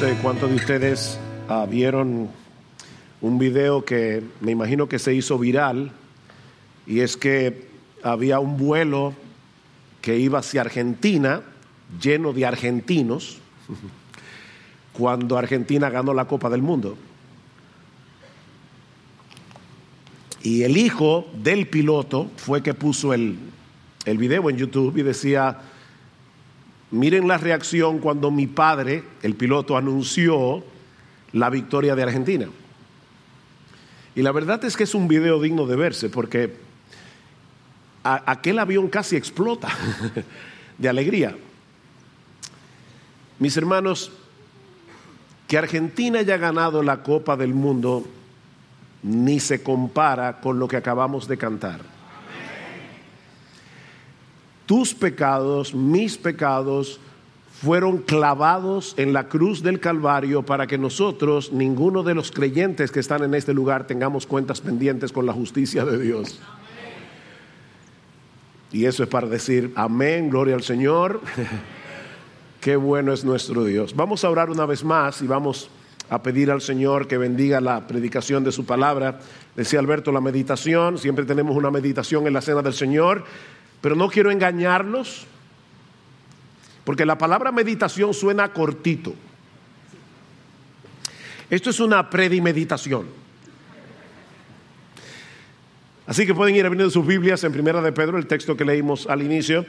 sé cuántos de ustedes ah, vieron un video que me imagino que se hizo viral y es que había un vuelo que iba hacia Argentina lleno de argentinos cuando Argentina ganó la Copa del Mundo. Y el hijo del piloto fue que puso el, el video en YouTube y decía, miren la reacción cuando mi padre, el piloto, anunció la victoria de Argentina. Y la verdad es que es un video digno de verse porque aquel avión casi explota de alegría. Mis hermanos, que Argentina haya ganado la Copa del Mundo ni se compara con lo que acabamos de cantar. Tus pecados, mis pecados, fueron clavados en la cruz del Calvario para que nosotros, ninguno de los creyentes que están en este lugar, tengamos cuentas pendientes con la justicia de Dios. Y eso es para decir, amén, gloria al Señor. Qué bueno es nuestro Dios. Vamos a orar una vez más y vamos a pedir al Señor que bendiga la predicación de su palabra. Decía Alberto, la meditación, siempre tenemos una meditación en la cena del Señor, pero no quiero engañarlos porque la palabra meditación suena cortito. Esto es una predimeditación. Así que pueden ir abriendo sus Biblias en Primera de Pedro, el texto que leímos al inicio,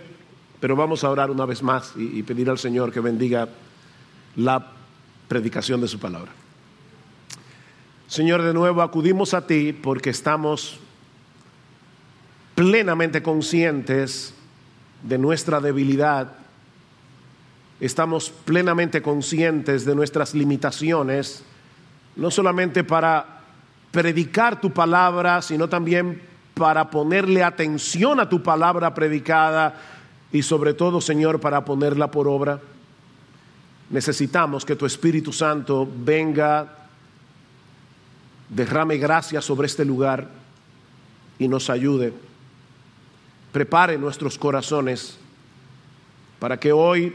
pero vamos a orar una vez más y, y pedir al Señor que bendiga la predicación de su palabra. Señor, de nuevo acudimos a ti porque estamos plenamente conscientes de nuestra debilidad estamos plenamente conscientes de nuestras limitaciones, no solamente para predicar tu palabra, sino también para ponerle atención a tu palabra predicada y sobre todo, Señor, para ponerla por obra. Necesitamos que tu Espíritu Santo venga, derrame gracia sobre este lugar y nos ayude. Prepare nuestros corazones para que hoy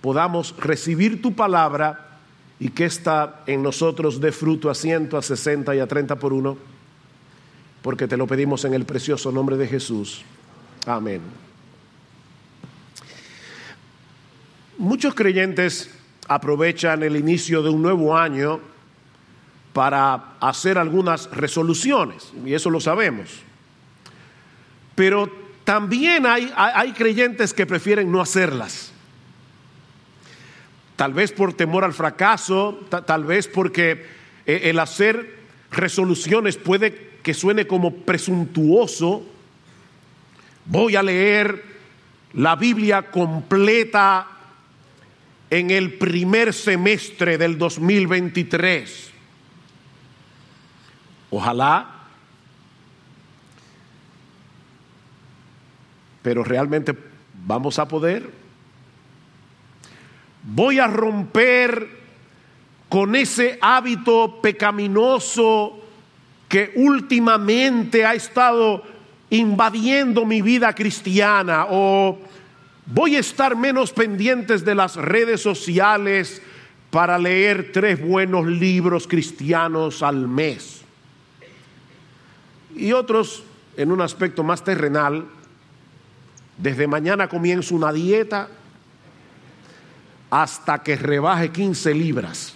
podamos recibir tu palabra y que ésta en nosotros dé fruto a ciento, a sesenta y a treinta por uno, porque te lo pedimos en el precioso nombre de Jesús. Amén. Muchos creyentes aprovechan el inicio de un nuevo año para hacer algunas resoluciones, y eso lo sabemos. Pero también hay, hay, creyentes que prefieren no hacerlas tal vez por temor al fracaso, tal vez porque eh, el hacer resoluciones puede que suene como presuntuoso. Voy a leer la Biblia completa en el primer semestre del 2023. Ojalá. Pero realmente vamos a poder voy a romper con ese hábito pecaminoso que últimamente ha estado invadiendo mi vida cristiana o voy a estar menos pendientes de las redes sociales para leer tres buenos libros cristianos al mes. Y otros, en un aspecto más terrenal, desde mañana comienzo una dieta hasta que rebaje 15 libras.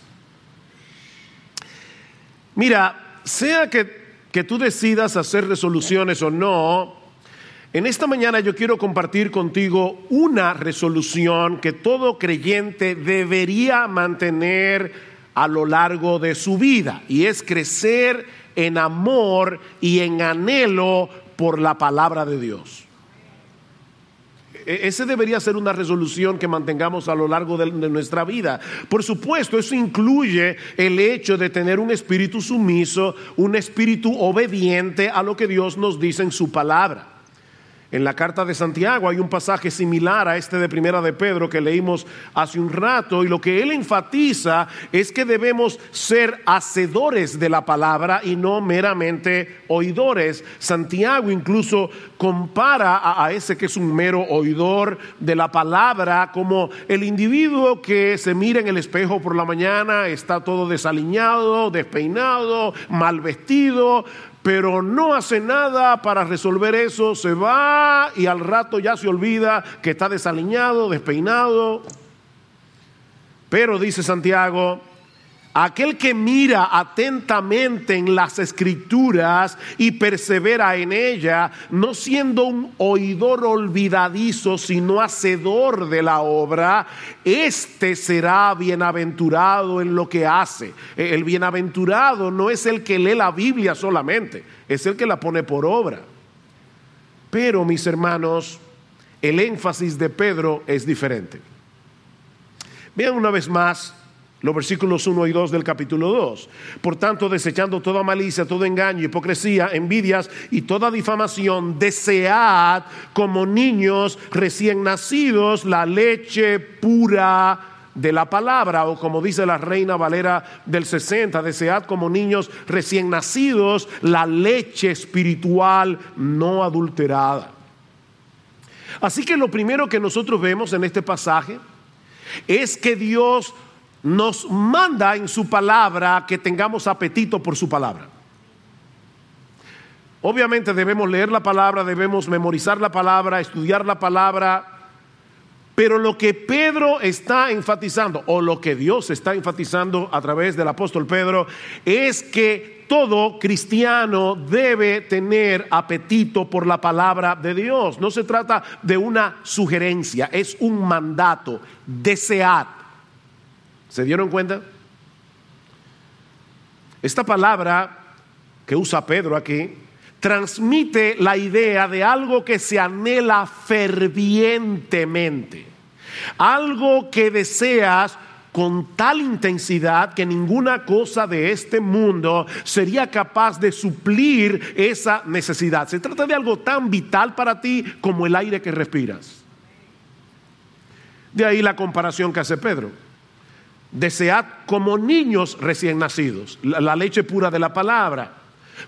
Mira, sea que, que tú decidas hacer resoluciones o no, en esta mañana yo quiero compartir contigo una resolución que todo creyente debería mantener a lo largo de su vida y es crecer en amor y en anhelo por la palabra de Dios. E-, ese debería ser una resolución que mantengamos a lo largo de, nuestra vida. Por supuesto, eso incluye el hecho de tener un espíritu sumiso, un espíritu obediente a lo que Dios nos dice en su palabra. En la carta de Santiago hay un pasaje similar a este de Primera de Pedro que leímos hace un rato y lo que él enfatiza es que debemos ser hacedores de la palabra y no meramente oidores. Santiago incluso compara a, ese que es un mero oidor de la palabra como el individuo que se mira en el espejo por la mañana, está todo desaliñado, despeinado, mal vestido, pero no hace nada para resolver eso, se va y al rato ya se olvida que está desaliñado, despeinado. Pero dice Santiago, Aquel que mira atentamente en las escrituras y persevera en ella, no siendo un oidor olvidadizo, sino hacedor de la obra, éste será bienaventurado en lo que hace. E, el bienaventurado no es el que lee la Biblia solamente, es el que la pone por obra. Pero, mis hermanos, el énfasis de Pedro es diferente. Vean una vez más los versículos 1 y 2 del capítulo 2. Por tanto, desechando toda malicia, todo engaño, hipocresía, envidias y toda difamación, desead como niños recién nacidos la leche pura de la palabra, o como dice la reina Valera del 60, desead como niños recién nacidos la leche espiritual no adulterada. Así que lo primero que nosotros vemos en este pasaje es que Dios nos manda en su palabra que tengamos apetito por su palabra. Obviamente debemos leer la palabra, debemos memorizar la palabra, estudiar la palabra, pero lo que Pedro está enfatizando, o lo que Dios está enfatizando a través del apóstol Pedro, es que todo cristiano debe tener apetito por la palabra de Dios. No se trata de una sugerencia, es un mandato. Desead ¿Se dieron cuenta? Esta palabra que usa Pedro aquí transmite la idea de algo que se anhela fervientemente, algo que deseas con tal intensidad que ninguna cosa de este mundo sería capaz de suplir esa necesidad. Se trata de algo tan vital para ti como el aire que respiras. De ahí la comparación que hace Pedro. Desead como niños recién nacidos, la, leche pura de la palabra.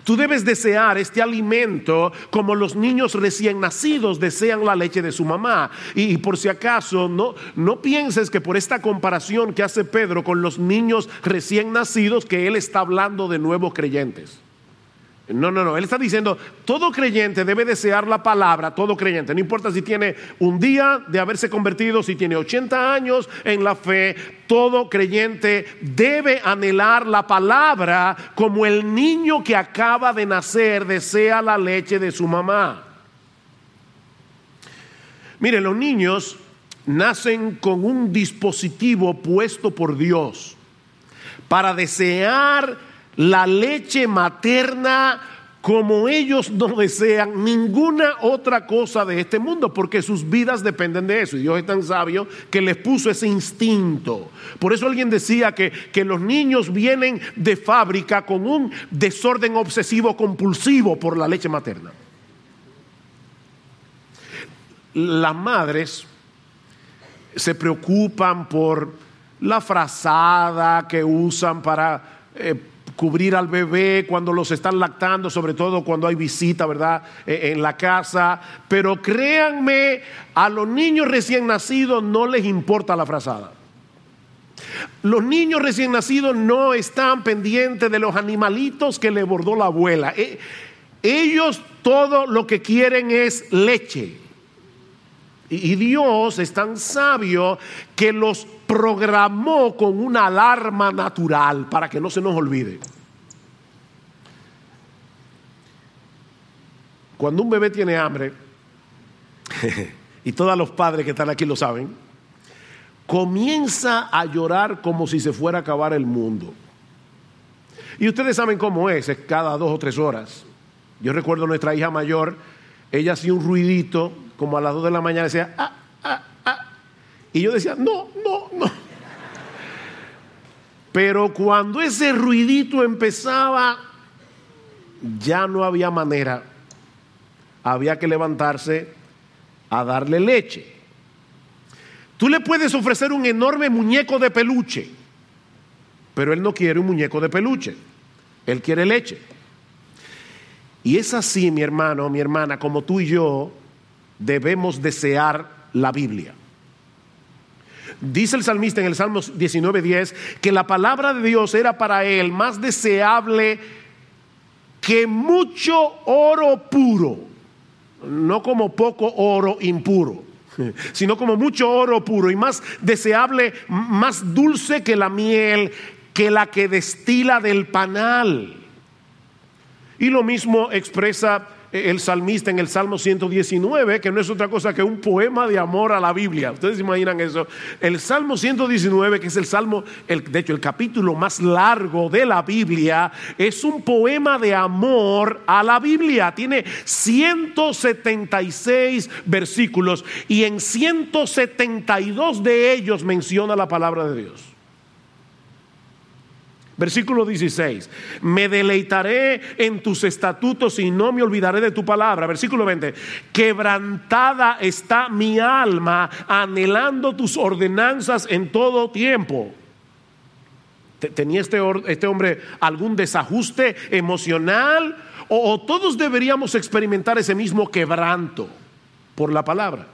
Tú debes desear este alimento como los niños recién nacidos desean la leche de su mamá. Y, por si acaso, no, no pienses que por esta comparación que hace Pedro con los niños recién nacidos, que él está hablando de nuevos creyentes. No, no, no. Él está diciendo, todo creyente debe desear la palabra, todo creyente. No importa si tiene un día de haberse convertido, si tiene 80 años en la fe, todo creyente debe anhelar la palabra como el niño que acaba de nacer desea la leche de su mamá. Mire, los niños nacen con un dispositivo puesto por Dios para desear la leche materna como ellos no desean ninguna otra cosa de este mundo, porque sus vidas dependen de eso. Y Dios es tan sabio que les puso ese instinto. Por eso alguien decía que, que los niños vienen de fábrica con un desorden obsesivo compulsivo por la leche materna. Las madres se preocupan por la frazada que usan para... Eh, cubrir al bebé cuando los están lactando, sobre todo cuando hay visita, ¿verdad? E, en la casa. Pero créanme, a los niños recién nacidos no les importa la frazada. Los niños recién nacidos no están pendientes de los animalitos que le bordó la abuela. E, ellos todo lo que quieren es leche. Y Dios es tan sabio que los programó con una alarma natural para que no se nos olvide. Cuando un bebé tiene hambre, y todos los padres que están aquí lo saben, comienza a llorar como si se fuera a acabar el mundo. Y ustedes saben cómo es, es cada dos o tres horas. Yo recuerdo a nuestra hija mayor, ella hacía un ruidito, como a las dos de la mañana decía, ah, ah, ah. Y yo decía, no, no, no. Pero cuando ese ruidito empezaba, ya no había manera. había que levantarse a darle leche. Tú le puedes ofrecer un enorme muñeco de peluche, pero él no quiere un muñeco de peluche, él quiere leche. Y es así, mi hermano, mi hermana, como tú y yo debemos desear la Biblia. Dice el salmista en el Salmo 19:10 que la palabra de Dios era para él más deseable que mucho oro puro, no como poco oro impuro, sino como mucho oro puro y más deseable, más dulce que la miel, que la que destila del panal. Y lo mismo expresa el salmista en el Salmo 119, que no es otra cosa que un poema de amor a la Biblia. Ustedes se imaginan eso. El Salmo 119, que es el Salmo, de hecho el capítulo más largo de la Biblia, es un poema de amor a la Biblia. Tiene 176 versículos y en 172 de ellos menciona la palabra de Dios. Versículo 16, me deleitaré en tus estatutos y no me olvidaré de tu palabra. Versículo 20, quebrantada está mi alma anhelando tus ordenanzas en todo tiempo. ¿Tenía este, este hombre algún desajuste emocional? o todos deberíamos experimentar ese mismo quebranto por la palabra?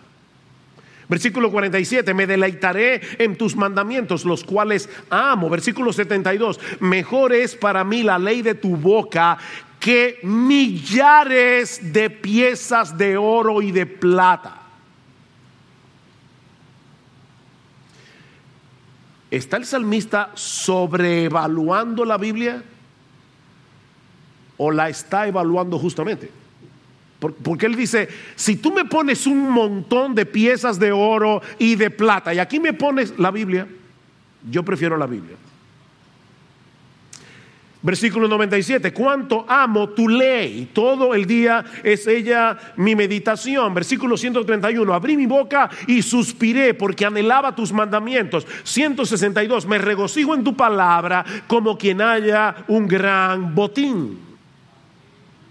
Versículo 47, me deleitaré en tus mandamientos, los cuales amo. Versículo 72, mejor es para mí la ley de tu boca que millares de piezas de oro y de plata. ¿Está el salmista sobreevaluando la Biblia? ¿O la está evaluando justamente? Porque él dice, si tú me pones un montón de piezas de oro y de plata, y aquí me pones la Biblia, yo prefiero la Biblia. Versículo 97, cuánto amo tu ley, todo el día es ella mi meditación. Versículo 131, abrí mi boca y suspiré porque anhelaba tus mandamientos. 162, me regocijo en tu palabra como quien haya un gran botín.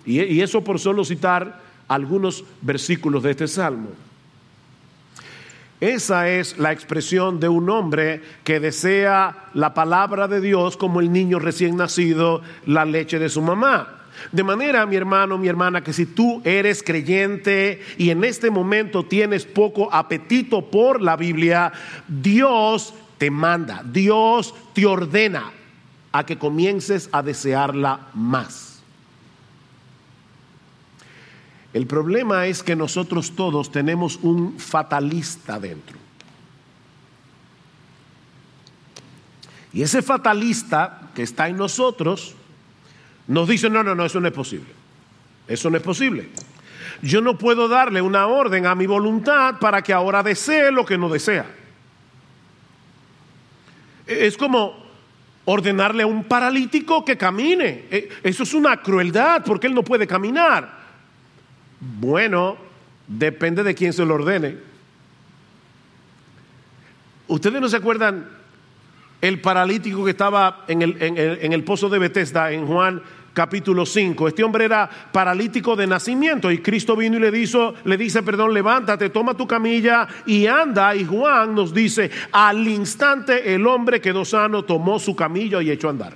Y, eso por solo citar algunos versículos de este salmo. Esa es la expresión de un hombre que desea la palabra de Dios como el niño recién nacido, la leche de su mamá. De manera, mi hermano, mi hermana, que si tú eres creyente y en este momento tienes poco apetito por la Biblia, Dios te manda, Dios te ordena a que comiences a desearla más. El problema es que nosotros todos tenemos un fatalista dentro. Y ese fatalista que está en nosotros nos dice, no, no, no, eso no es posible. Eso no es posible. Yo no puedo darle una orden a mi voluntad para que ahora desee lo que no desea. Es como ordenarle a un paralítico que camine. E, eso es una crueldad porque él no puede caminar. Bueno, depende de quién se lo ordene. ¿Ustedes no se acuerdan el paralítico que estaba en el, pozo de Bethesda en Juan capítulo 5? Este hombre era paralítico de nacimiento y Cristo vino y le, dijo, le dice, perdón, levántate, toma tu camilla y anda. Y Juan nos dice, al instante el hombre quedó sano, tomó su camilla y echó a andar.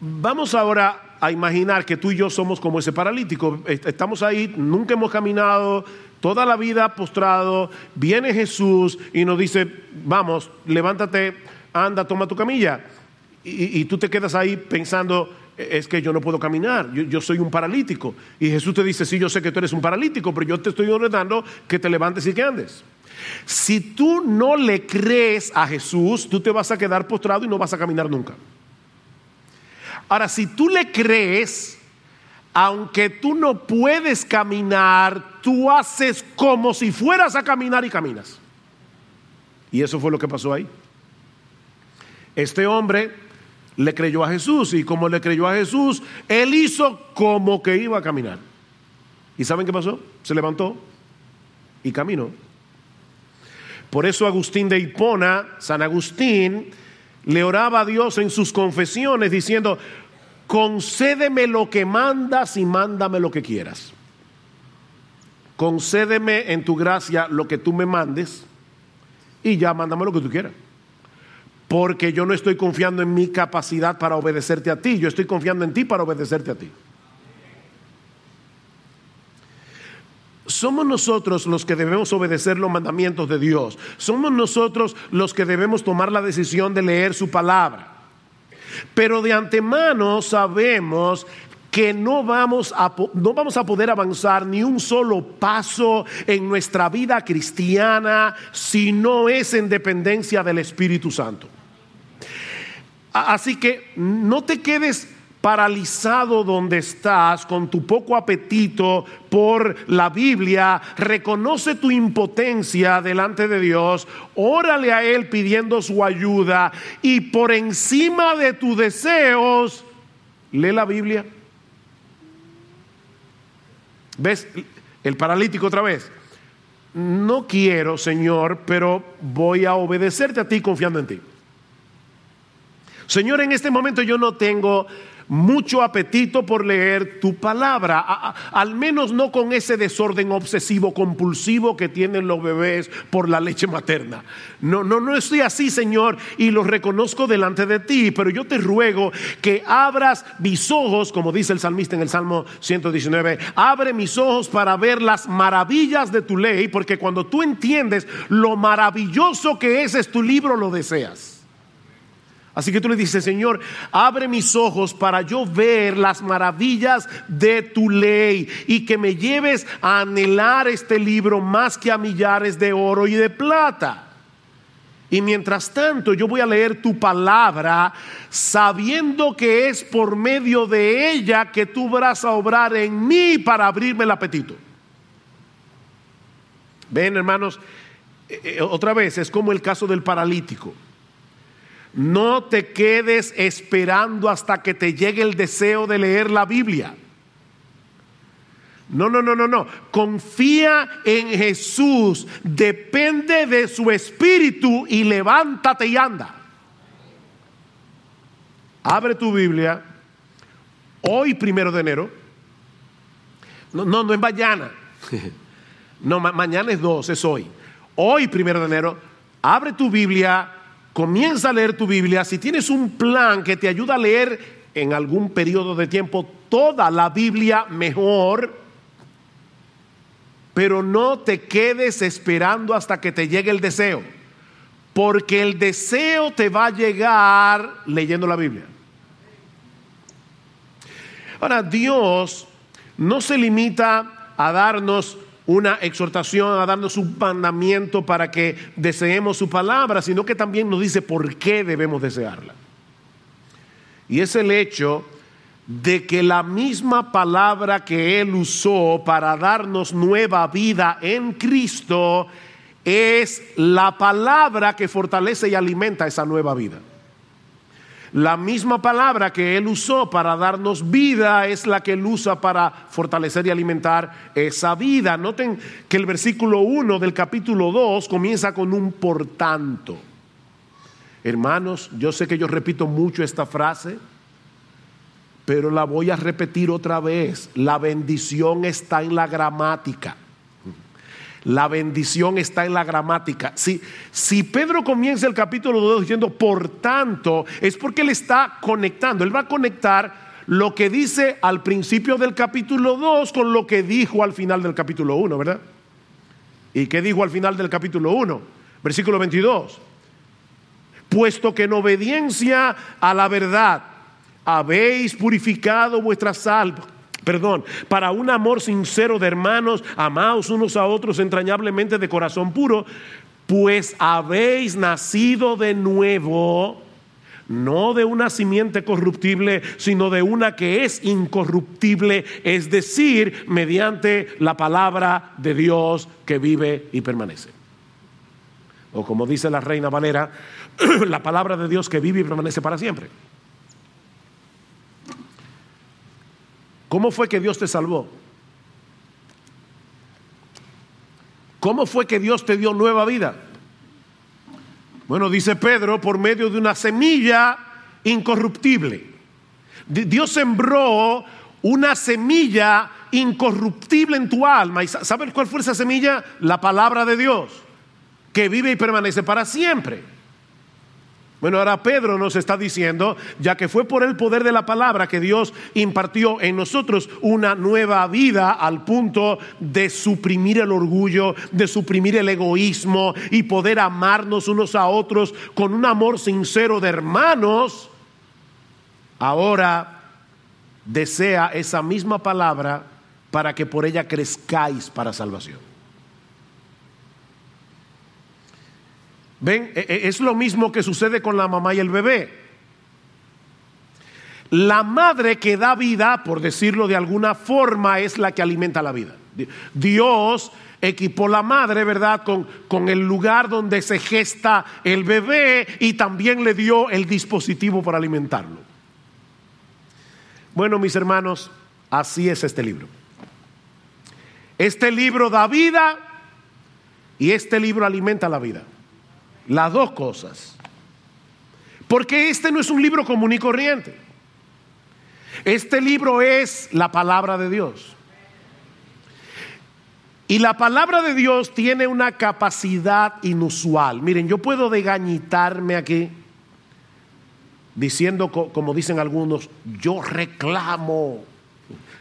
Vamos ahora a imaginar que tú y yo somos como ese paralítico. Estamos ahí, nunca hemos caminado, toda la vida postrado. Viene Jesús y nos dice, vamos, levántate, anda, toma tu camilla. Y, tú te quedas ahí pensando, e, es que yo no puedo caminar, yo, yo, soy un paralítico. Y Jesús te dice, sí, yo sé que tú eres un paralítico, pero yo te estoy ordenando que te levantes y que andes. Si tú no le crees a Jesús, tú te vas a quedar postrado y no vas a caminar nunca. Ahora, si tú le crees, aunque tú no puedes caminar, tú haces como si fueras a caminar y caminas. Y eso fue lo que pasó ahí. Este hombre le creyó a Jesús y como le creyó a Jesús, él hizo como que iba a caminar. ¿Y saben qué pasó? Se levantó y caminó. Por eso Agustín de Hipona, San Agustín, le oraba a Dios en sus confesiones diciendo, concédeme lo que mandas y mándame lo que quieras. concédeme en tu gracia lo que tú me mandes y ya mándame lo que tú quieras. Porque yo no estoy confiando en mi capacidad para obedecerte a ti, yo estoy confiando en ti para obedecerte a ti. Somos nosotros los que debemos obedecer los mandamientos de Dios. Somos nosotros los que debemos tomar la decisión de leer su palabra. Pero de antemano sabemos que no vamos, a, no vamos a poder avanzar ni un solo paso en nuestra vida cristiana si no es en dependencia del Espíritu Santo. Así que no te quedes paralizado donde estás con tu poco apetito por la Biblia, reconoce tu impotencia delante de Dios, órale a Él pidiendo su ayuda y por encima de tus deseos, lee la Biblia. ¿Ves? El paralítico otra vez. No quiero, Señor, pero voy a obedecerte a ti confiando en ti. Señor, en este momento yo no tengo mucho apetito por leer tu palabra, al menos no con ese desorden obsesivo compulsivo que tienen los bebés por la leche materna. No, no, no estoy así, Señor, y lo reconozco delante de ti, pero yo te ruego que abras mis ojos, como dice el salmista en el Salmo 119, abre mis ojos para ver las maravillas de tu ley, porque cuando tú entiendes lo maravilloso que es, es tu libro, lo deseas. Así que tú le dices, Señor, abre mis ojos para yo ver las maravillas de tu ley y que me lleves a anhelar este libro más que a millares de oro y de plata. Y mientras tanto yo voy a leer tu palabra sabiendo que es por medio de ella que tú vas a obrar en mí para abrirme el apetito. Ven hermanos, eh, eh, otra vez es como el caso del paralítico. No te quedes esperando hasta que te llegue el deseo de leer la Biblia. No, no, no, no, no. Confía en Jesús. Depende de su espíritu y levántate y anda. Abre tu Biblia. Hoy, primero de enero. No, no, no es mañana. No, mañana es dos, es hoy. Hoy, primero de enero. Abre tu Biblia comienza a leer tu Biblia, si tienes un plan que te ayuda a leer en algún periodo de tiempo toda la Biblia mejor, pero no te quedes esperando hasta que te llegue el deseo, porque el deseo te va a llegar leyendo la Biblia. Ahora, Dios no se limita a darnos una exhortación a darnos un mandamiento para que deseemos su palabra, sino que también nos dice por qué debemos desearla. Y es el hecho de que la misma palabra que Él usó para darnos nueva vida en Cristo es la palabra que fortalece y alimenta esa nueva vida. La misma palabra que Él usó para darnos vida es la que Él usa para fortalecer y alimentar esa vida. Noten que el versículo 1 del capítulo 2 comienza con un por tanto. Hermanos, yo sé que yo repito mucho esta frase, pero la voy a repetir otra vez. La bendición está en la gramática. La bendición está en la gramática. Si, si Pedro comienza el capítulo 2 diciendo por tanto, es porque él está conectando. Él va a conectar lo que dice al principio del capítulo 2 con lo que dijo al final del capítulo 1, ¿verdad? ¿Y qué dijo al final del capítulo 1? Versículo 22. Puesto que en obediencia a la verdad habéis purificado vuestras almas perdón, para un amor sincero de hermanos, amados unos a otros entrañablemente de corazón puro, pues habéis nacido de nuevo, no de una simiente corruptible, sino de una que es incorruptible, es decir, mediante la palabra de Dios que vive y permanece. O como dice la reina Valera, la palabra de Dios que vive y permanece para siempre. ¿Cómo fue que Dios te salvó? ¿Cómo fue que Dios te dio nueva vida? Bueno, dice Pedro, por medio de una semilla incorruptible. Dios sembró una semilla incorruptible en tu alma. ¿Y sabes cuál fue esa semilla? La palabra de Dios, que vive y permanece para siempre. Bueno, ahora Pedro nos está diciendo, ya que fue por el poder de la palabra que Dios impartió en nosotros una nueva vida al punto de suprimir el orgullo, de suprimir el egoísmo y poder amarnos unos a otros con un amor sincero de hermanos, ahora desea esa misma palabra para que por ella crezcáis para salvación. Ven, e, e, es lo mismo que sucede con la mamá y el bebé. La madre que da vida, por decirlo de alguna forma, es la que alimenta la vida. Dios equipó la madre, ¿verdad?, con, con, el lugar donde se gesta el bebé y también le dio el dispositivo para alimentarlo. Bueno, mis hermanos, así es este libro. Este libro da vida y este libro alimenta la vida. Las dos cosas. Porque este no es un libro común y corriente. Este libro es la palabra de Dios. Y la palabra de Dios tiene una capacidad inusual. Miren, yo puedo degañitarme aquí diciendo, como dicen algunos, yo reclamo.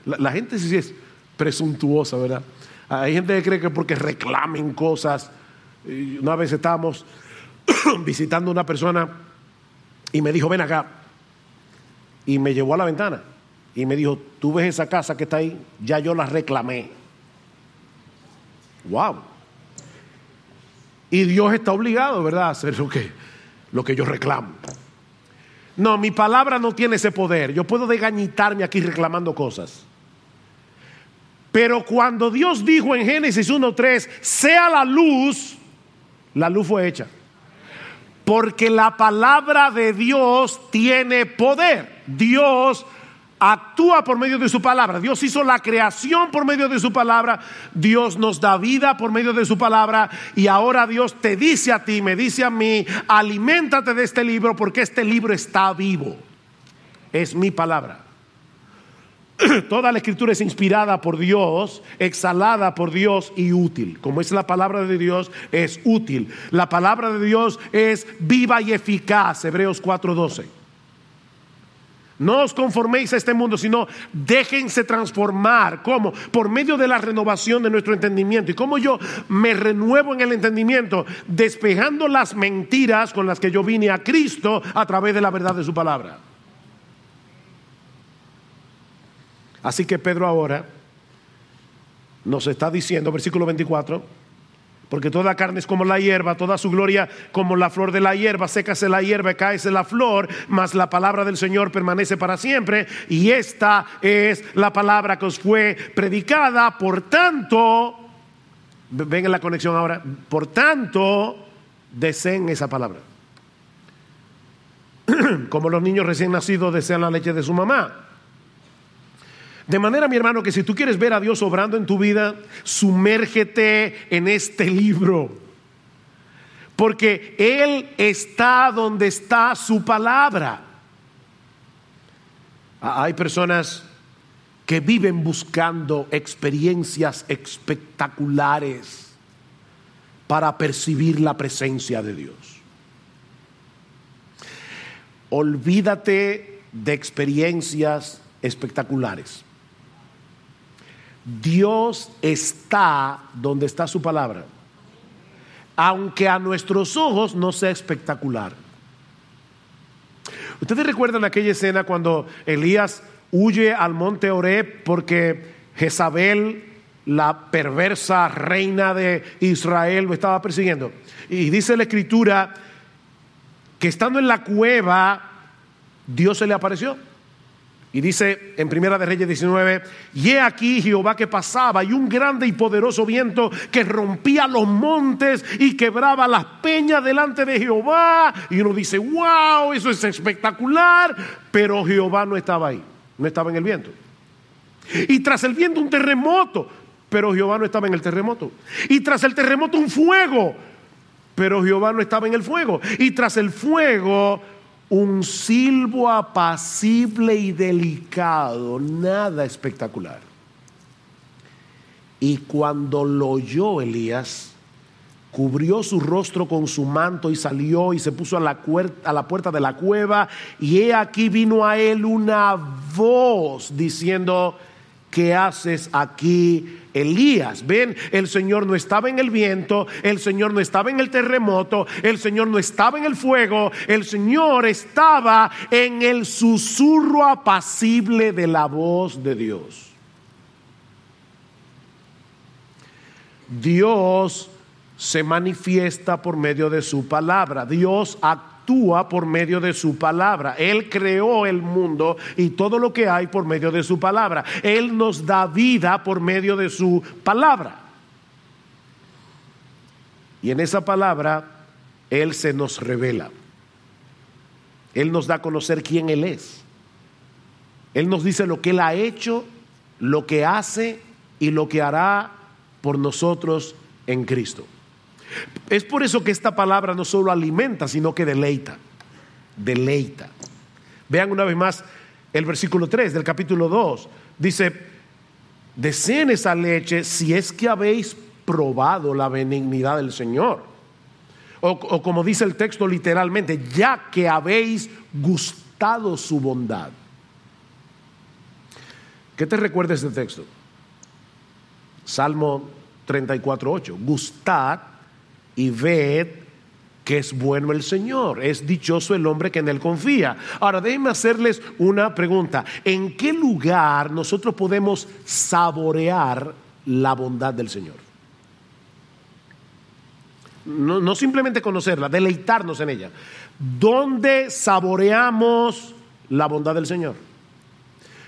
La, gente sí es presuntuosa, ¿verdad? Hay gente que cree que porque reclamen cosas. Una vez estábamos visitando una persona y me dijo, ven acá. Y me llevó a la ventana y me dijo, tú ves esa casa que está ahí, ya yo la reclamé. Wow. Y Dios está obligado, ¿verdad?, a hacer lo que, lo que yo reclamo. No, mi palabra no tiene ese poder. Yo puedo degañitarme aquí reclamando cosas. Pero cuando Dios dijo en Génesis 1.3, sea la luz, la luz fue hecha. Porque la palabra de Dios tiene poder. Dios actúa por medio de su palabra. Dios hizo la creación por medio de su palabra. Dios nos da vida por medio de su palabra. Y ahora Dios te dice a ti, me dice a mí, aliméntate de este libro porque este libro está vivo. Es mi palabra. Toda la escritura es inspirada por Dios, exhalada por Dios y útil. Como es la palabra de Dios, es útil. La palabra de Dios es viva y eficaz, Hebreos 4:12. No os conforméis a este mundo, sino déjense transformar. ¿Cómo? Por medio de la renovación de nuestro entendimiento. ¿Y cómo yo me renuevo en el entendimiento? Despejando las mentiras con las que yo vine a Cristo a través de la verdad de su palabra. Así que Pedro ahora nos está diciendo, versículo 24, porque toda carne es como la hierba, toda su gloria como la flor de la hierba, sécase la hierba, cáese la flor, mas la palabra del Señor permanece para siempre, y esta es la palabra que os fue predicada, por tanto, ven en la conexión ahora, por tanto, deseen esa palabra. Como los niños recién nacidos desean la leche de su mamá. De manera, mi hermano, que si tú quieres ver a Dios obrando en tu vida, sumérgete en este libro. Porque Él está donde está su palabra. Ah, hay personas que viven buscando experiencias espectaculares para percibir la presencia de Dios. Olvídate de experiencias espectaculares. Dios está donde está su palabra, aunque a nuestros ojos no sea espectacular. Ustedes recuerdan aquella escena cuando Elías huye al monte Oreb porque Jezabel, la perversa reina de Israel, lo estaba persiguiendo. Y dice la escritura que estando en la cueva, Dios se le apareció. Y dice en Primera de Reyes 19, y he aquí Jehová que pasaba y un grande y poderoso viento que rompía los montes y quebraba las peñas delante de Jehová. Y uno dice, wow, eso es espectacular, pero Jehová no estaba ahí, no estaba en el viento. Y tras el viento un terremoto, pero Jehová no estaba en el terremoto. Y tras el terremoto un fuego, pero Jehová no estaba en el fuego. Y tras el fuego un silbo apacible y delicado, nada espectacular. Y cuando lo oyó Elías, cubrió su rostro con su manto y salió y se puso a la, puerta de la cueva. Y he aquí vino a él una voz diciendo, ¿qué haces aquí, Elías? Ven, el Señor no estaba en el viento, el Señor no estaba en el terremoto, el Señor no estaba en el fuego, el Señor estaba en el susurro apacible de la voz de Dios. Dios se manifiesta por medio de su palabra. Dios actúa por medio de su palabra. Él creó el mundo y todo lo que hay por medio de su palabra. Él nos da vida por medio de su palabra. Y en esa palabra Él se nos revela. Él nos da a conocer quién Él es. Él nos dice lo que Él ha hecho, lo que hace y lo que hará por nosotros en Cristo. Es por eso que esta palabra no solo alimenta, sino que deleita. Deleita. Vean una vez más el versículo 3 del capítulo 2. Dice, deseen esa leche si es que habéis probado la benignidad del Señor. O, o como dice el texto literalmente, ya que habéis gustado su bondad. ¿Qué te recuerda este texto? Salmo 34.8. Gustad y ved que es bueno el Señor. Es dichoso el hombre que en él confía. Ahora, déjenme hacerles una pregunta. ¿En qué lugar nosotros podemos saborear la bondad del Señor? No, no simplemente conocerla, deleitarnos en ella. ¿Dónde saboreamos la bondad del Señor?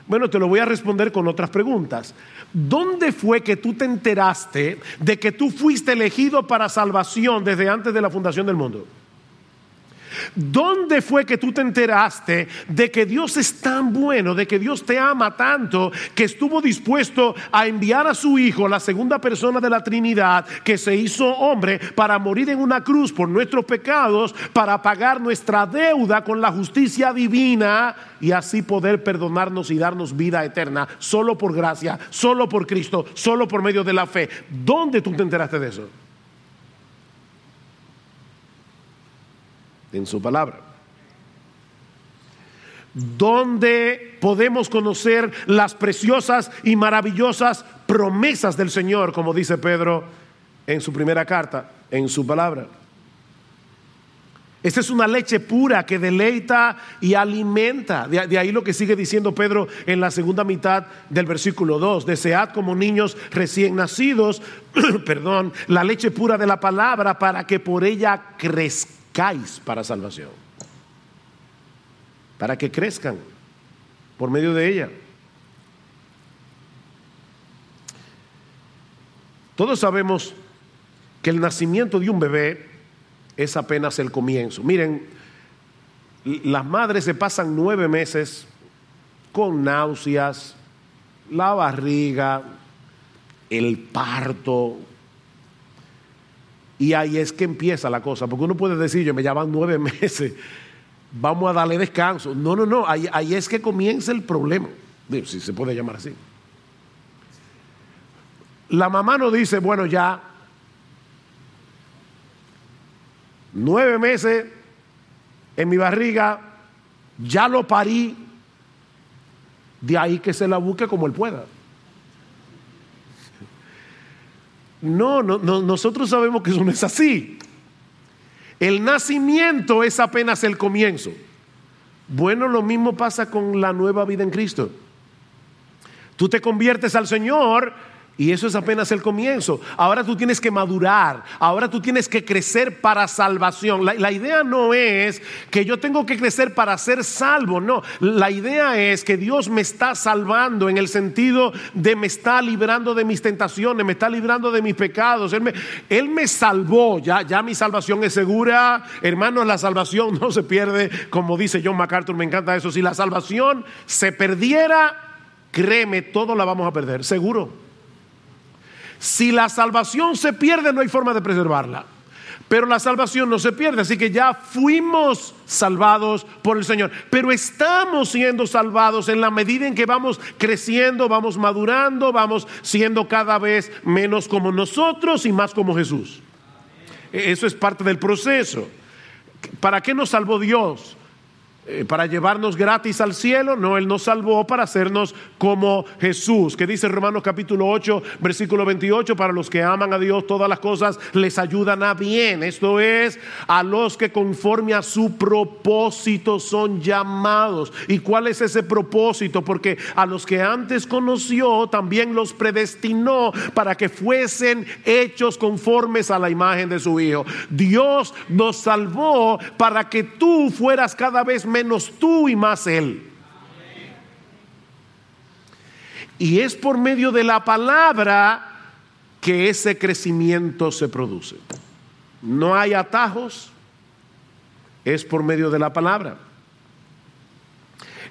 Bueno, te lo voy a responder con otras preguntas. ¿Dónde fue que tú te enteraste de que tú fuiste elegido para salvación desde antes de la fundación del mundo? ¿Dónde fue que tú te enteraste de que Dios es tan bueno, de que Dios te ama tanto, que estuvo dispuesto a enviar a su Hijo, la segunda persona de la Trinidad, que se hizo hombre para morir en una cruz por nuestros pecados, para pagar nuestra deuda con la justicia divina y así poder perdonarnos y darnos vida eterna, solo por gracia, solo por Cristo, solo por medio de la fe? ¿Dónde tú te enteraste de eso? En su palabra. Donde podemos conocer las preciosas y maravillosas promesas del Señor, como dice Pedro en su primera carta, en su palabra. Esta es una leche pura que deleita y alimenta. De, ahí lo que sigue diciendo Pedro en la segunda mitad del versículo 2. Desead como niños recién nacidos, perdón, la leche pura de la palabra para que por ella crezca para salvación. Para que crezcan por medio de ella. Todos sabemos que el nacimiento de un bebé es apenas el comienzo. Miren, las madres se pasan nueve meses con náuseas, la barriga, el parto, y ahí es que empieza la cosa, porque uno puede decir, yo me llaman nueve meses, vamos a darle descanso. No, no, no, ahí, es que comienza el problema, si se puede llamar así. La mamá no dice, bueno, ya, nueve meses en mi barriga, ya lo parí, de ahí que se la busque como él pueda. No, no, nosotros sabemos que eso no es así. El nacimiento es apenas el comienzo. Bueno, lo mismo pasa con la nueva vida en Cristo. Tú te conviertes al Señor y eso es apenas el comienzo. Ahora tú tienes que madurar, ahora tú tienes que crecer para salvación. La, idea no es que yo tengo que crecer para ser salvo, no. La idea es que Dios me está salvando en el sentido de me está librando de mis tentaciones, me está librando de mis pecados. Él me, él me salvó, ya, ya mi salvación es segura. Hermanos, la salvación no se pierde, como dice John MacArthur, me encanta eso. Si la salvación se perdiera, créeme, todo la vamos a perder, seguro. Si la salvación se pierde, no hay forma de preservarla. pero la salvación no se pierde, así que ya fuimos salvados por el Señor, pero estamos siendo salvados en la medida en que vamos creciendo, vamos madurando, vamos siendo cada vez menos como nosotros y más como Jesús. Eso es parte del proceso. ¿Para qué nos salvó Dios? Eh, para llevarnos gratis al cielo, no, Él nos salvó para hacernos como Jesús, que dice Romanos capítulo 8, versículo 28, para los que aman a Dios todas las cosas les ayudan a bien, esto es, a los que conforme a su propósito son llamados. ¿Y cuál es ese propósito? Porque a los que antes conoció también los predestinó para que fuesen hechos conformes a la imagen de su Hijo. Dios nos salvó para que tú fueras cada vez menos tú y más Él. Y es por medio de la palabra que ese crecimiento se produce. No hay atajos, es por medio de la palabra.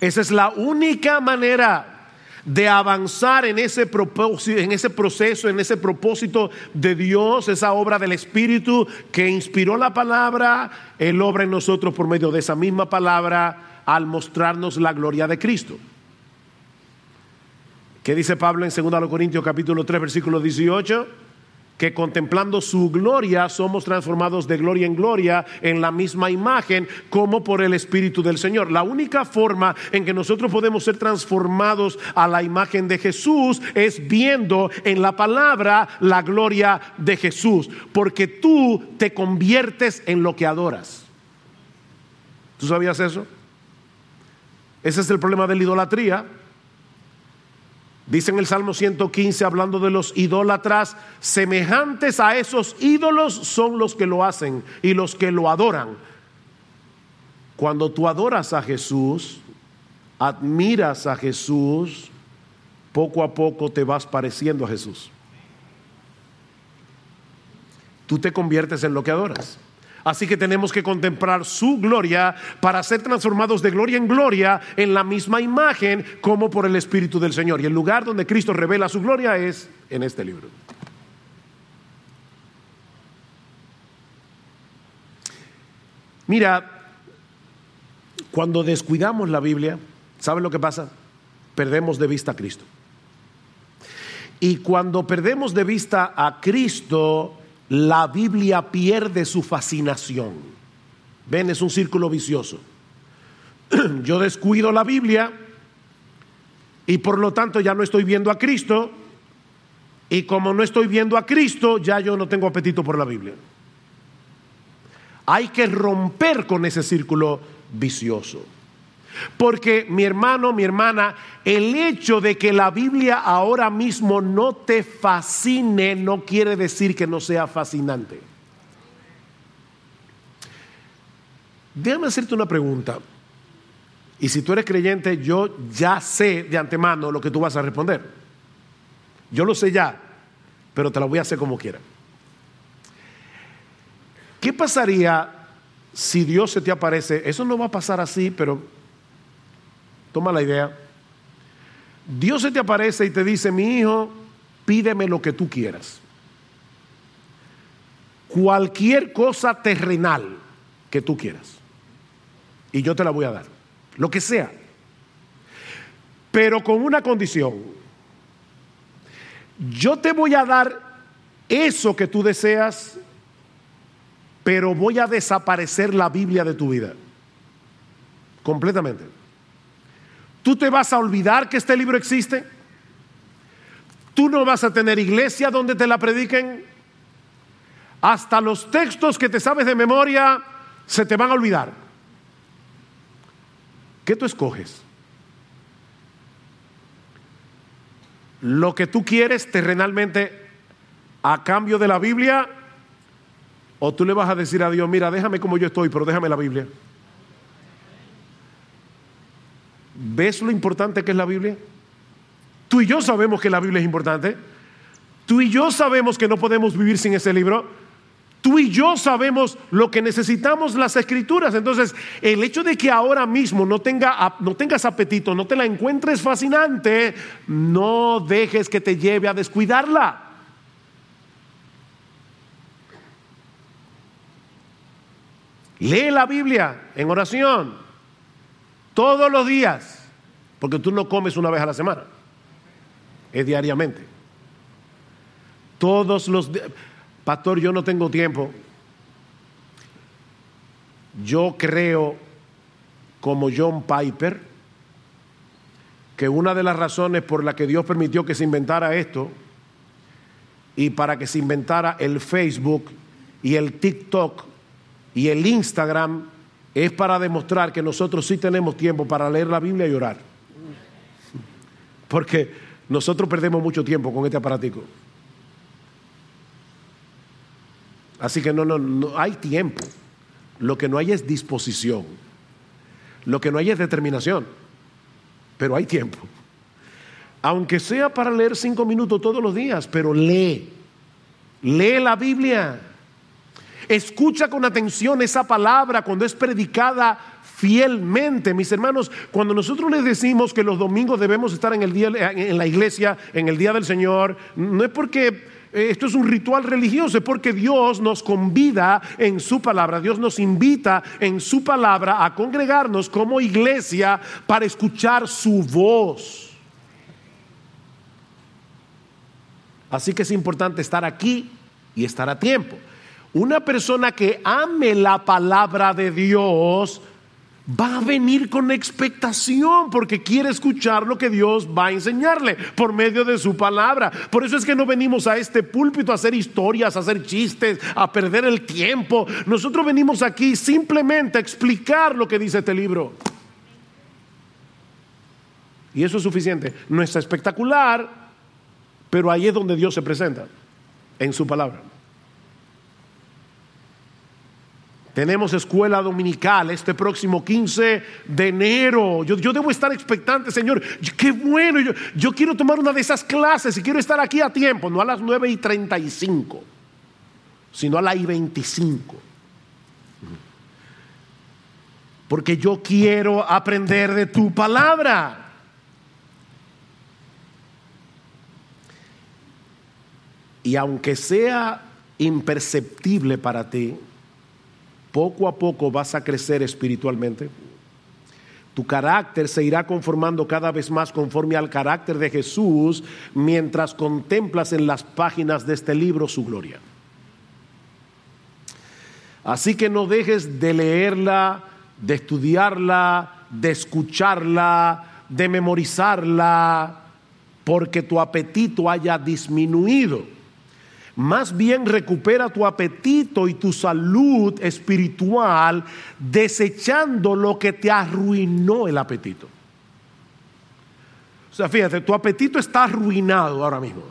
Esa es la única manera de avanzar en ese propósito, en ese proceso, en ese propósito de Dios, esa obra del Espíritu que inspiró la palabra, Él obra en nosotros por medio de esa misma palabra al mostrarnos la gloria de Cristo. ¿Qué dice Pablo en 2 Corintios capítulo 3 versículo 18? Que contemplando su gloria somos transformados de gloria en gloria en la misma imagen como por el Espíritu del Señor. La única forma en que nosotros podemos ser transformados a la imagen de Jesús es viendo en la palabra la gloria de Jesús, porque tú te conviertes en lo que adoras. ¿Tú sabías eso? Ese es el problema de la idolatría Dice en el Salmo 115, hablando de los idólatras, semejantes a esos ídolos son los que lo hacen y los que lo adoran. Cuando tú adoras a Jesús, admiras a Jesús, poco a poco te vas pareciendo a Jesús. Tú te conviertes en lo que adoras. Así que tenemos que contemplar su gloria para ser transformados de gloria en gloria en la misma imagen como por el Espíritu del Señor. Y el lugar donde Cristo revela su gloria es en este libro. Mira, cuando descuidamos la Biblia, ¿saben lo que pasa? Perdemos de vista a Cristo. Y cuando perdemos de vista a Cristo, la Biblia pierde su fascinación. Ven, es un círculo vicioso. Yo descuido la Biblia y por lo tanto ya no estoy viendo a Cristo y como no estoy viendo a Cristo, ya yo no tengo apetito por la Biblia. Hay que romper con ese círculo vicioso. Porque mi hermano, mi hermana, el hecho de que la Biblia ahora mismo no te fascine no quiere decir que no sea fascinante. Déjame hacerte una pregunta. Y si tú eres creyente, yo ya sé de antemano lo que tú vas a responder. Yo lo sé ya, pero te lo voy a hacer como quiera. ¿Qué pasaría si Dios se te aparece? Eso no va a pasar así, pero Toma la idea. Dios se te aparece y te dice, mi hijo, pídeme lo que tú quieras. Cualquier cosa terrenal que tú quieras. Y yo te la voy a dar. Lo que sea. Pero con una condición. Yo te voy a dar eso que tú deseas, pero voy a desaparecer la Biblia de tu vida. Completamente. ¿Tú te vas a olvidar que este libro existe? ¿Tú no vas a tener iglesia donde te la prediquen? Hasta los textos que te sabes de memoria se te van a olvidar. ¿Qué tú escoges? Lo que tú quieres terrenalmente a cambio de la Biblia o tú le vas a decir a Dios, mira, déjame como yo estoy, pero déjame la Biblia. ¿Ves lo importante que es la Biblia? Tú y yo sabemos que la Biblia es importante. Tú y yo sabemos que no podemos vivir sin ese libro. Tú y yo sabemos lo que necesitamos las escrituras. Entonces, el hecho de que ahora mismo no, tenga, no tengas apetito, no te la encuentres fascinante, no dejes que te lleve a descuidarla. Lee la Biblia en oración todos los días, porque tú no comes una vez a la semana, es diariamente. Todos los días. Pastor, yo no tengo tiempo. Yo creo, como John Piper, que una de las razones por la que Dios permitió que se inventara esto y para que se inventara el Facebook y el TikTok y el Instagram es para demostrar que nosotros sí tenemos tiempo para leer la Biblia y orar. Porque nosotros perdemos mucho tiempo con este aparatico. Así que no, no, no hay tiempo. Lo que no hay es disposición. Lo que no hay es determinación. Pero hay tiempo. Aunque sea para leer cinco minutos todos los días, pero lee. Lee la Biblia. Escucha con atención esa palabra cuando es predicada fielmente. Mis hermanos, cuando nosotros les decimos que los domingos debemos estar en, el día, en la iglesia, en el día del Señor, no es porque eh, esto es un ritual religioso, es porque Dios nos convida en su palabra, Dios nos invita en su palabra a congregarnos como iglesia para escuchar su voz. Así que es importante estar aquí y estar a tiempo. Una persona que ame la palabra de Dios va a venir con expectación porque quiere escuchar lo que Dios va a enseñarle por medio de su palabra. Por eso es que no venimos a este púlpito a hacer historias, a hacer chistes, a perder el tiempo. Nosotros venimos aquí simplemente a explicar lo que dice este libro. Y eso es suficiente. No es espectacular, pero ahí es donde Dios se presenta, en su palabra. Tenemos escuela dominical este próximo 15 de enero. Yo, debo estar expectante, Señor. Qué bueno. Yo, yo, quiero tomar una de esas clases y quiero estar aquí a tiempo, no a las 9 y 35, sino a las y 25. Porque yo quiero aprender de tu palabra. Y aunque sea imperceptible para ti, poco a poco vas a crecer espiritualmente. Tu carácter se irá conformando cada vez más conforme al carácter de Jesús mientras contemplas en las páginas de este libro su gloria. Así que no dejes de leerla, de estudiarla, de escucharla, de memorizarla, porque tu apetito haya disminuido más bien recupera tu apetito y tu salud espiritual desechando lo que te arruinó el apetito. O sea, fíjate, tu apetito está arruinado ahora mismo.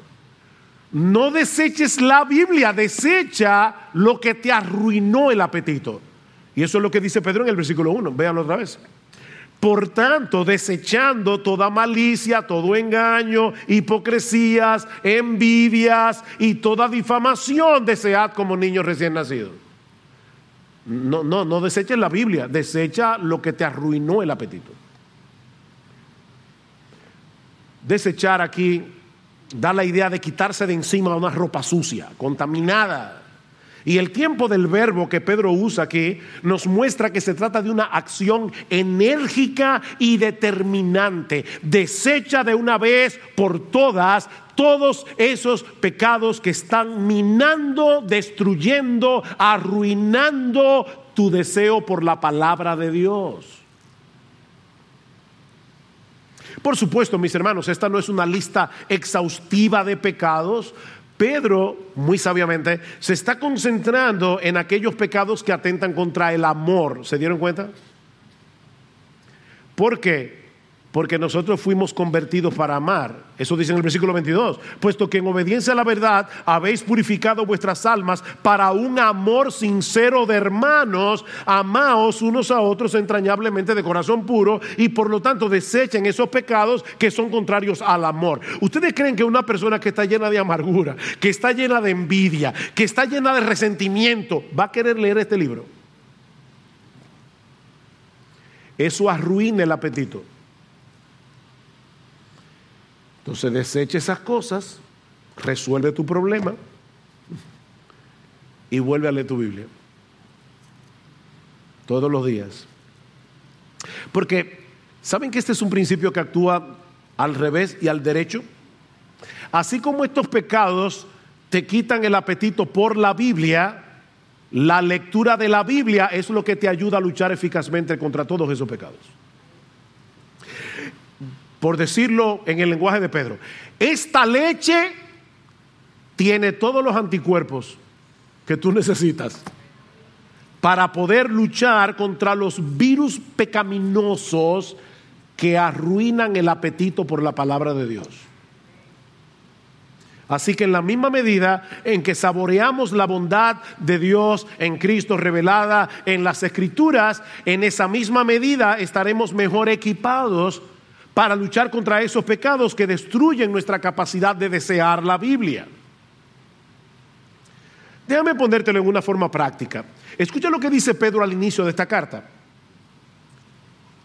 No deseches la Biblia, desecha lo que te arruinó el apetito. Y eso es lo que dice Pedro en el versículo 1. Véanlo otra vez. Por tanto, desechando toda malicia, todo engaño, hipocresías, envidias y toda difamación, desead como niños recién nacidos. No, no, no deseches la Biblia, desecha lo que te arruinó el apetito. Desechar aquí da la idea de quitarse de encima una ropa sucia, contaminada y el tiempo del verbo que Pedro usa aquí nos muestra que se trata de una acción enérgica y determinante. Desecha de una vez por todas todos esos pecados que están minando, destruyendo, arruinando tu deseo por la palabra de Dios. Por supuesto, mis hermanos, esta no es una lista exhaustiva de pecados, Pedro, muy sabiamente, se está concentrando en aquellos pecados que atentan contra el amor. ¿Se dieron cuenta? ¿Por qué? Porque nosotros fuimos convertidos para amar. Eso dice en el versículo 22, puesto que en obediencia a la verdad habéis purificado vuestras almas para un amor sincero de hermanos, amaos unos a otros entrañablemente de corazón puro y por lo tanto desechen esos pecados que son contrarios al amor. ¿Ustedes creen que una persona que está llena de amargura, que está llena de envidia, que está llena de resentimiento, va a querer leer este libro? Eso arruina el apetito. Entonces desecha esas cosas, resuelve tu problema y vuelve a leer tu Biblia. todos los días. Porque, ¿saben que este es un principio que actúa al revés y al derecho? Así como estos pecados te quitan el apetito por la Biblia, la lectura de la Biblia es lo que te ayuda a luchar eficazmente contra todos esos pecados. Por decirlo en el lenguaje de Pedro, esta leche tiene todos los anticuerpos que tú necesitas para poder luchar contra los virus pecaminosos que arruinan el apetito por la palabra de Dios. Así que en la misma medida en que saboreamos la bondad de Dios en Cristo revelada en las Escrituras, en esa misma medida estaremos mejor equipados para luchar contra esos pecados que destruyen nuestra capacidad de desear la Biblia. Déjame ponértelo en una forma práctica. Escucha lo que dice Pedro al inicio de esta carta.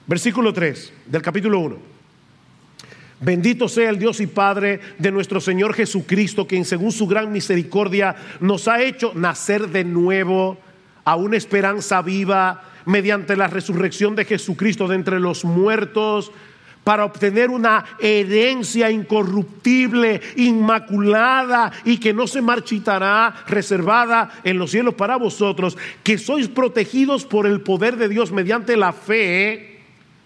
Versículo 3 del capítulo 1. Bendito sea el Dios y Padre de nuestro Señor Jesucristo, quien según su gran misericordia nos ha hecho nacer de nuevo a una esperanza viva mediante la resurrección de Jesucristo de entre los muertos, para obtener una herencia incorruptible, inmaculada y que no se marchitará, reservada en los cielos para vosotros, que sois protegidos por el poder de Dios mediante la fe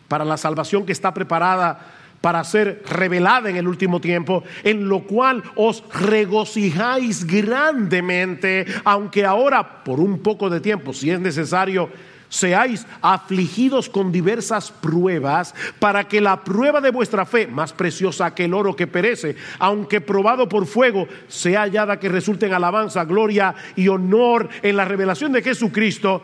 para la salvación que está preparada para ser revelada en el último tiempo, en lo cual os regocijáis grandemente, aunque ahora por un poco de tiempo, si es necesario, seáis afligidos con diversas pruebas, para que la prueba de vuestra fe, más preciosa que el oro que perece, aunque probado por fuego, sea hallada que resulte en alabanza, gloria y honor en la revelación de Jesucristo,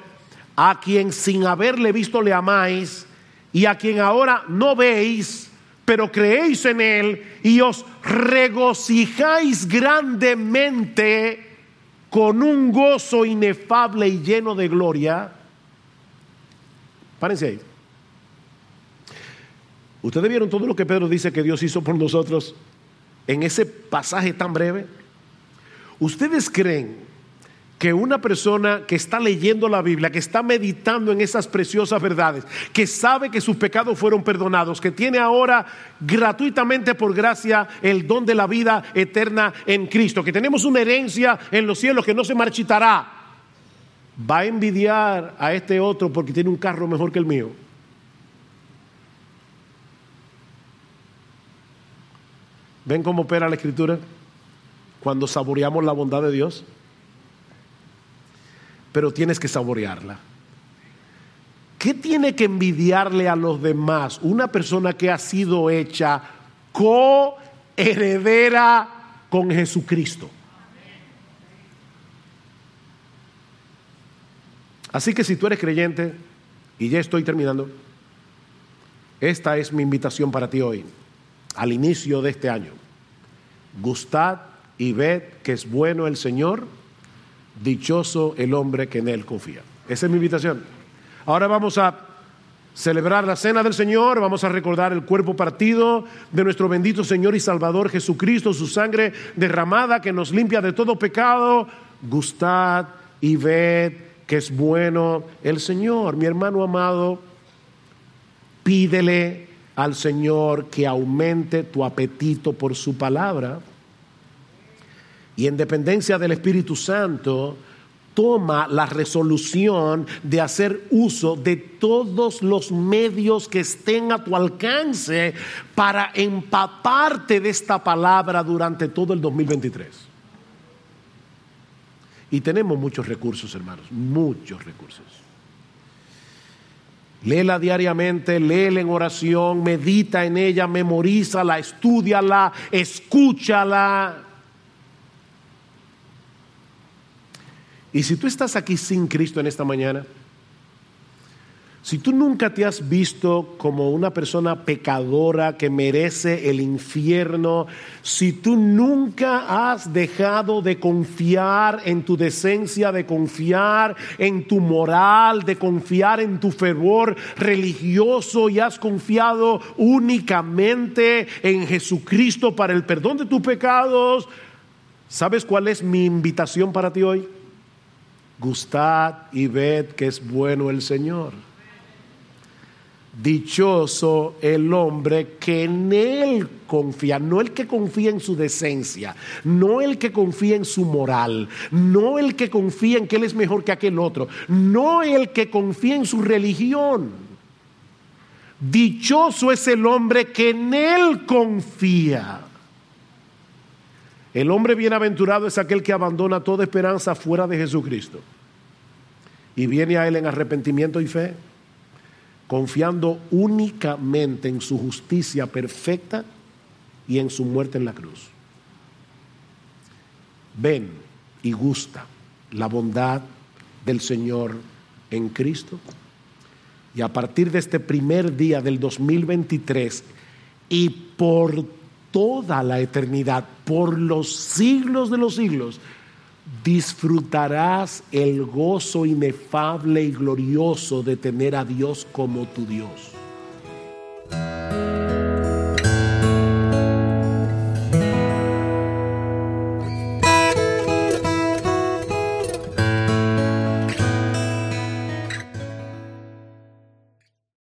a quien sin haberle visto le amáis, y a quien ahora no veis, pero creéis en Él y os regocijáis grandemente con un gozo inefable y lleno de gloria. Párense ahí. Ustedes vieron todo lo que Pedro dice que Dios hizo por nosotros en ese pasaje tan breve. ¿Ustedes creen que una persona que está leyendo la Biblia, que está meditando en esas preciosas verdades, que sabe que sus pecados fueron perdonados, que tiene ahora gratuitamente por gracia el don de la vida eterna en Cristo, que tenemos una herencia en los cielos que no se marchitará, va a envidiar a este otro porque tiene un carro mejor que el mío. ¿Ven cómo opera la escritura cuando saboreamos la bondad de Dios? pero tienes que saborearla. ¿Qué tiene que envidiarle a los demás? Una persona que ha sido hecha coheredera con Jesucristo. Así que si tú eres creyente, y ya estoy terminando, esta es mi invitación para ti hoy, al inicio de este año. Gustad y ved que es bueno el Señor dichoso el hombre que en él confía. Esa es mi invitación. Ahora vamos a celebrar la cena del Señor, vamos a recordar el cuerpo partido de nuestro bendito Señor y Salvador Jesucristo, su sangre derramada que nos limpia de todo pecado. Gustad y ved que es bueno el Señor. Mi hermano amado, pídele al Señor que aumente tu apetito por su palabra y en dependencia del Espíritu Santo, toma la resolución de hacer uso de todos los medios que estén a tu alcance para empaparte de esta palabra durante todo el 2023. Y tenemos muchos recursos, hermanos, muchos recursos. Léela diariamente, léela en oración, medita en ella, memorízala, estudiala, escúchala. Y si tú estás aquí sin Cristo en esta mañana, si tú nunca te has visto como una persona pecadora que merece el infierno, si tú nunca has dejado de confiar en tu decencia, de confiar en tu moral, de confiar en tu fervor religioso y has confiado únicamente en Jesucristo para el perdón de tus pecados, ¿sabes cuál es mi invitación para ti hoy? Gustad y ved que es bueno el Señor. Dichoso el hombre que en él confía, no el que confía en su decencia, no el que confía en su moral, no el que confía en que él es mejor que aquel otro, no el que confía en su religión. Dichoso es el hombre que en él confía. El hombre bienaventurado es aquel que abandona toda esperanza fuera de Jesucristo y viene a él en arrepentimiento y fe confiando únicamente en su justicia perfecta y en su muerte en la cruz. Ven y gusta la bondad del Señor en Cristo. Y a partir de este primer día del 2023 y por toda la eternidad, por los siglos de los siglos, disfrutarás el gozo inefable y glorioso de tener a Dios como tu Dios.